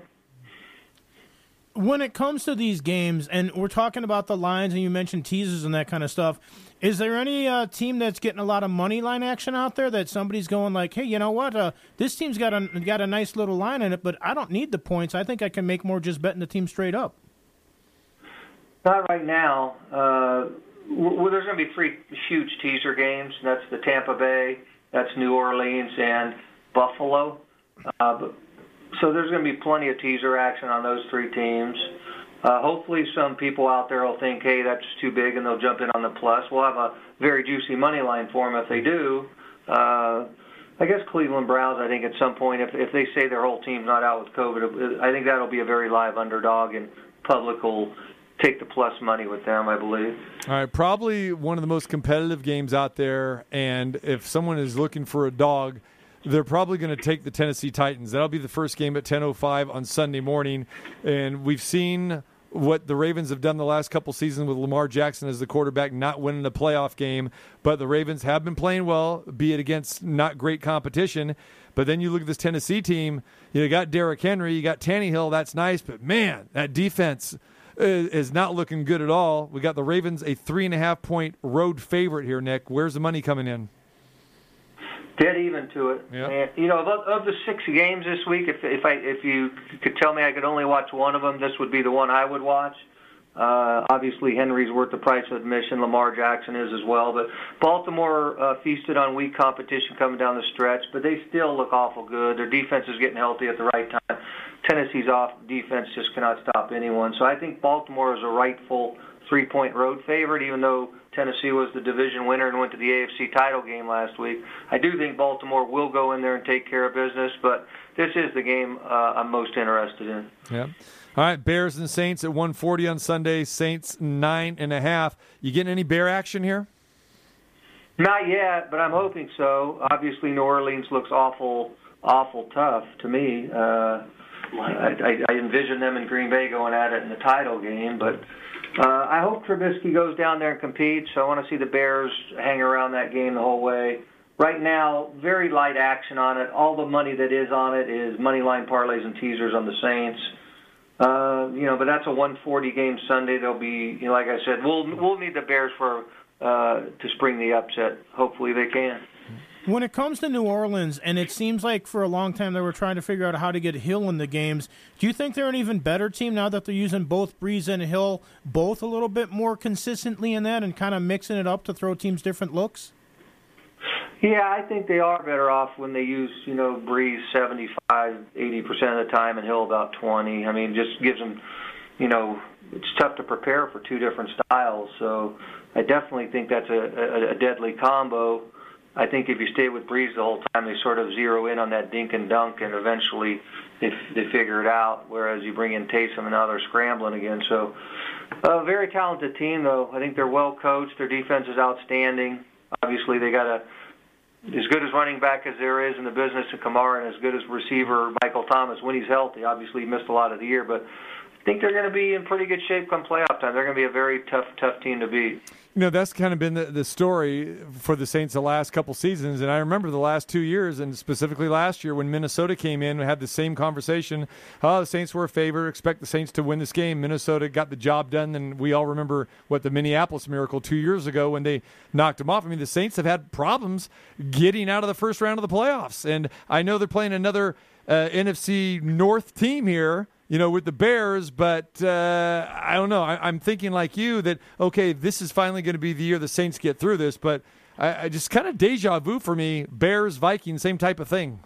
when it comes to these games, and we're talking about the lines, and you mentioned teasers and that kind of stuff, is there any uh, team that's getting a lot of money line action out there that somebody's going like, hey, you know what? Uh, this team's got a got a nice little line in it, but I don't need the points. I think I can make more just betting the team straight up. Not right now. Uh, well, there's going to be three huge teaser games. That's the Tampa Bay, that's New Orleans, and Buffalo. Uh, so there's going to be plenty of teaser action on those three teams. Uh, hopefully, some people out there will think, "Hey, that's too big," and they'll jump in on the plus. We'll have a very juicy money line for them if they do. Uh, I guess Cleveland Browns. I think at some point, if if they say their whole team's not out with COVID, I think that'll be a very live underdog, and public will take the plus money with them. I believe. All right, probably one of the most competitive games out there. And if someone is looking for a dog, they're probably going to take the Tennessee Titans. That'll be the first game at 10:05 on Sunday morning. And we've seen what the Ravens have done the last couple seasons with Lamar Jackson as the quarterback, not winning a playoff game. But the Ravens have been playing well, be it against not great competition. But then you look at this Tennessee team. You got Derrick Henry, you got Tannehill. That's nice, but man, that defense is not looking good at all. We got the Ravens a three and a half point road favorite here, Nick. Where's the money coming in? Dead even to it. Yeah. And, you know, of, of the six games this week, if if I if you could tell me I could only watch one of them, this would be the one I would watch. Uh, obviously, Henry's worth the price of admission. Lamar Jackson is as well. But Baltimore uh, feasted on weak competition coming down the stretch, but they still look awful good. Their defense is getting healthy at the right time. Tennessee's off defense just cannot stop anyone. So I think Baltimore is a rightful three-point road favorite, even though Tennessee was the division winner and went to the AFC title game last week. I do think Baltimore will go in there and take care of business, but this is the game uh, I'm most interested in. Yeah. All right, Bears and Saints at 140 on Sunday. Saints nine and a half. You getting any bear action here? Not yet, but I'm hoping so. Obviously, New Orleans looks awful, awful tough to me. Uh, I, I, envision them in Green Bay going at it in the title game, but uh, I hope Trubisky goes down there and competes. I want to see the Bears hang around that game the whole way. Right now, very light action on it. All the money that is on it is money line parlays and teasers on the Saints. Uh, you know, but that's a 140 game Sunday. There'll be, you know, like I said, we'll we'll need the Bears for uh, to spring the upset. Hopefully, they can. When it comes to New Orleans, and it seems like for a long time they were trying to figure out how to get Hill in the games, do you think they're an even better team now that they're using both Brees and Hill both a little bit more consistently in that and kind of mixing it up to throw teams different looks? Yeah, I think they are better off when they use, you know, Brees 75, 80% of the time and Hill about 20. I mean, just gives them, you know, it's tough to prepare for two different styles. So I definitely think that's a, a, a deadly combo. I think if you stay with Brees the whole time, they sort of zero in on that dink and dunk, and eventually they, they figure it out. Whereas you bring in Taysom, and now they're scrambling again. So a very talented team, though. I think they're well coached. Their defense is outstanding. Obviously, they got a as good as running back as there is in the business of Kamara, and as good as receiver Michael Thomas when he's healthy. Obviously, he missed a lot of the year, but I think they're going to be in pretty good shape come playoff time. They're going to be a very tough, tough team to beat. You know, that's kind of been the, the story for the Saints the last couple seasons. And I remember the last two years, and specifically last year when Minnesota came in, we had the same conversation. Oh, the Saints were a favor. Expect the Saints to win this game. Minnesota got the job done. And we all remember what the Minneapolis miracle two years ago when they knocked them off. I mean, the Saints have had problems getting out of the first round of the playoffs. And I know they're playing another uh, NFC North team here you know, with the Bears, but uh, I don't know. I, am thinking like you that okay, this is finally going to be the year the Saints get through this, but I, I just kind of deja vu for me. Bears, Vikings, same type of thing.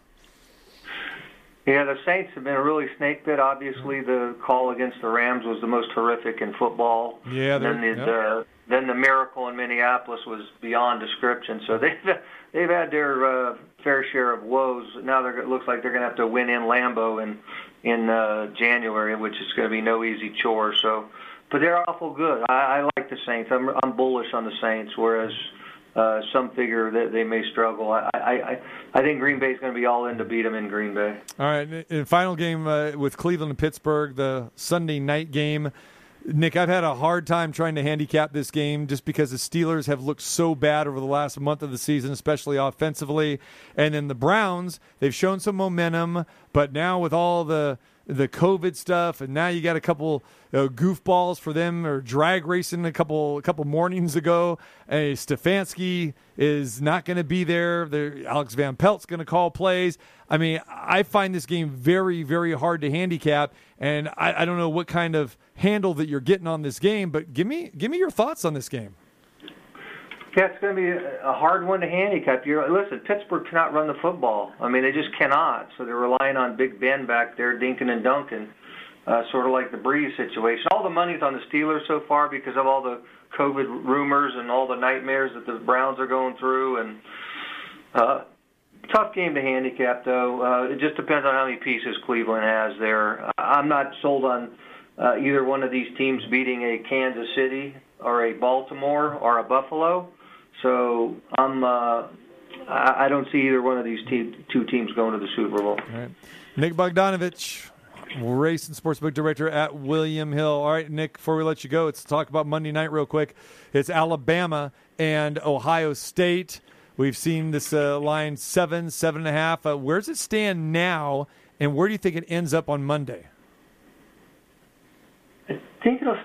Yeah, the Saints have been a really snake bit. Obviously, the call against the Rams was the most horrific in football. Yeah, then the, yep. the then the miracle in Minneapolis was beyond description. So they've they've had their uh, fair share of woes. Now they're, it looks like they're going to have to win in Lambeau in in uh, January, which is going to be no easy chore. So, but they're awful good. I, I like the Saints. I'm I'm bullish on the Saints, whereas. Uh, some figure that they may struggle. I, I, I, think Green Bay is going to be all in to beat them in Green Bay. All right, and final game uh, with Cleveland and Pittsburgh, the Sunday night game. Nick, I've had a hard time trying to handicap this game just because the Steelers have looked so bad over the last month of the season, especially offensively. And then the Browns, they've shown some momentum, but now with all the the COVID stuff, and now you got a couple uh, goofballs for them or drag racing a couple a couple mornings ago. Uh, Stefanski is not going to be there. there. Alex Van Pelt's going to call plays. I mean, I find this game very, very hard to handicap, and I, I don't know what kind of handle that you're getting on this game. But give me give me your thoughts on this game. Yeah, it's going to be a hard one to handicap. You're, listen, Pittsburgh cannot run the football. I mean, they just cannot. So they're relying on Big Ben back there, dinking and dunking, uh, sort of like the Brees situation. All the money's on the Steelers so far because of all the COVID rumors and all the nightmares that the Browns are going through. And uh, tough game to handicap, though. Uh, it just depends on how many pieces Cleveland has there. I'm not sold on uh, either one of these teams beating a Kansas City or a Baltimore or a Buffalo. So I'm uh, I I don't see either one of these te- two teams going to the Super Bowl. All right, Nick Bogdanovich, race and sportsbook director at William Hill. All right, Nick. Before we let you go, let's talk about Monday night real quick. It's Alabama and Ohio State. We've seen this uh, line seven, seven and a half. Uh, where does it stand now, and where do you think it ends up on Monday? I think it'll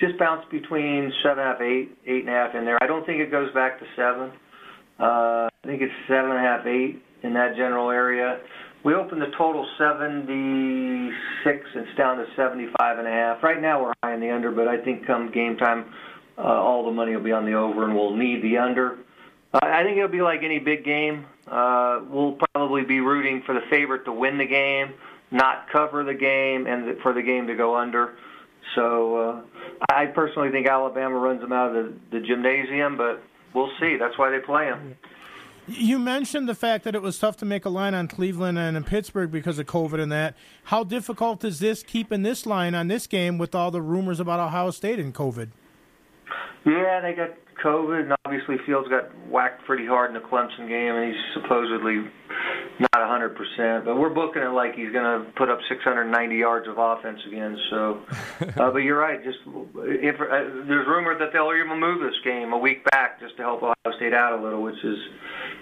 just bounce between seven and a half, eight, eight and a half in there. I don't think it goes back to seven. Uh, I think it's seven and a half, eight in that general area. We opened the total 76. It's down to 75 and a half. Right now we're high in the under, but I think come game time, uh, all the money will be on the over, and we'll need the under. Uh, I think it'll be like any big game. Uh, we'll probably be rooting for the favorite to win the game, not cover the game, and for the game to go under. So uh, I personally think Alabama runs them out of the, the gymnasium, but we'll see. That's why they play them. You mentioned the fact that it was tough to make a line on Cleveland and in Pittsburgh because of COVID and that. How difficult is this keeping this line on this game with all the rumors about Ohio State and COVID? Yeah, they got COVID, and obviously Fields got whacked pretty hard in the Clemson game, and he's supposedly not 100%. But we're booking it like he's going to put up 690 yards of offense again. So, uh, but you're right. Just if uh, there's rumor that they'll even move this game a week back just to help Ohio State out a little, which is,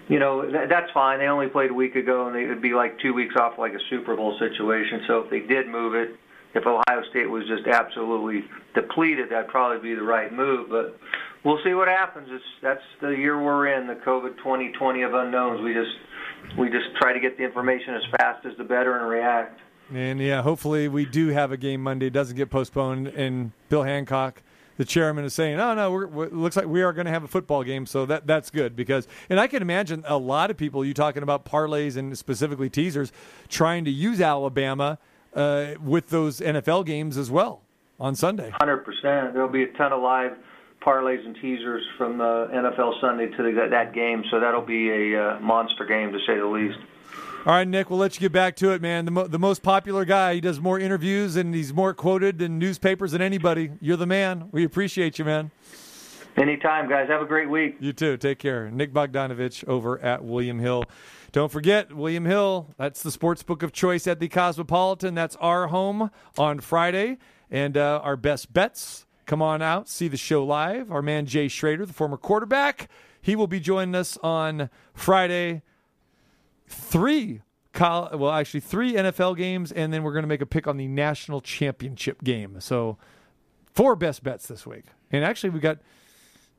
you know, that, that's fine. They only played a week ago, and they would be like two weeks off, like a Super Bowl situation. So if they did move it, if Ohio State was just absolutely depleted, that'd probably be the right move. But we'll see what happens. It's that's the year we're in, the COVID 2020 of unknowns. We just we just try to get the information as fast as the better and react. And yeah, hopefully we do have a game Monday. It doesn't get postponed. And Bill Hancock, the chairman, is saying, "Oh no, we're, it looks like we are going to have a football game." So that that's good because, and I can imagine a lot of people you talking about parlays and specifically teasers trying to use Alabama uh, with those NFL games as well on Sunday. Hundred percent. There'll be a ton of live parlays and teasers from the NFL Sunday to the, that game, so that'll be a uh, monster game to say the least. All right, Nick, we'll let you get back to it, man. The, mo- the most popular guy. He does more interviews and he's more quoted in newspapers than anybody. You're the man. We appreciate you, man. Anytime, guys. Have a great week. You too. Take care. Nick Bogdanovich over at William Hill. Don't forget, William Hill, that's the sports book of choice at the Cosmopolitan. That's our home on Friday. And uh, our best bets, come on out, see the show live. Our man Jay Schroeder, the former quarterback, he will be joining us on Friday. Three, well, actually, three NFL games, and then we're going to make a pick on the national championship game. So, four best bets this week. And actually, we got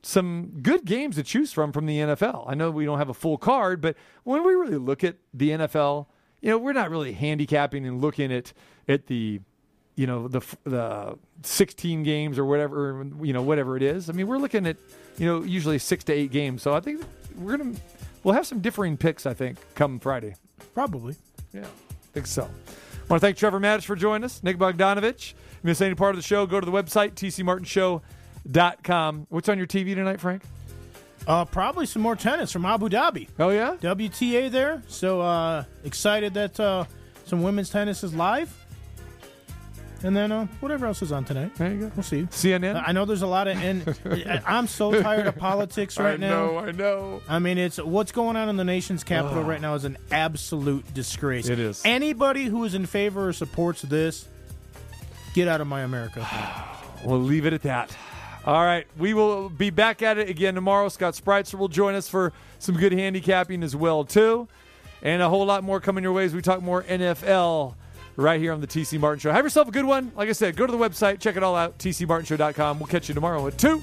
some good games to choose from from the NFL. I know we don't have a full card, but when we really look at the NFL, you know, we're not really handicapping and looking at at the you know the the 16 games or whatever you know whatever it is. I mean, we're looking at you know usually six to eight games. So I think we're gonna we'll have some differing picks. I think come Friday. Probably. Yeah, I think so. I want to thank Trevor Mattis for joining us. Nick Bogdanovich. If you miss any part of the show, go to the website tcmartinshow.com. What's on your TV tonight, Frank? Uh, probably some more tennis from Abu Dhabi. Oh yeah, WTA there. So uh, excited that uh, some women's tennis is live. And then uh, whatever else is on tonight. there you go. We'll see. CNN. I know there's a lot of, and I- I'm so tired of politics right I now. know, I know. I mean, it's what's going on in the nation's capital right now is an absolute disgrace. It is. Anybody who is in favor or supports this, get out of my America. We'll leave it at that. All right, we will be back at it again tomorrow. Scott Spritzer will join us for some good handicapping as well too, and a whole lot more coming your way as we talk more NFL right here on the TC Martin Show. Have yourself a good one. Like I said, go to the website, check it all out, tcmartinshow.com. We'll catch you tomorrow at two.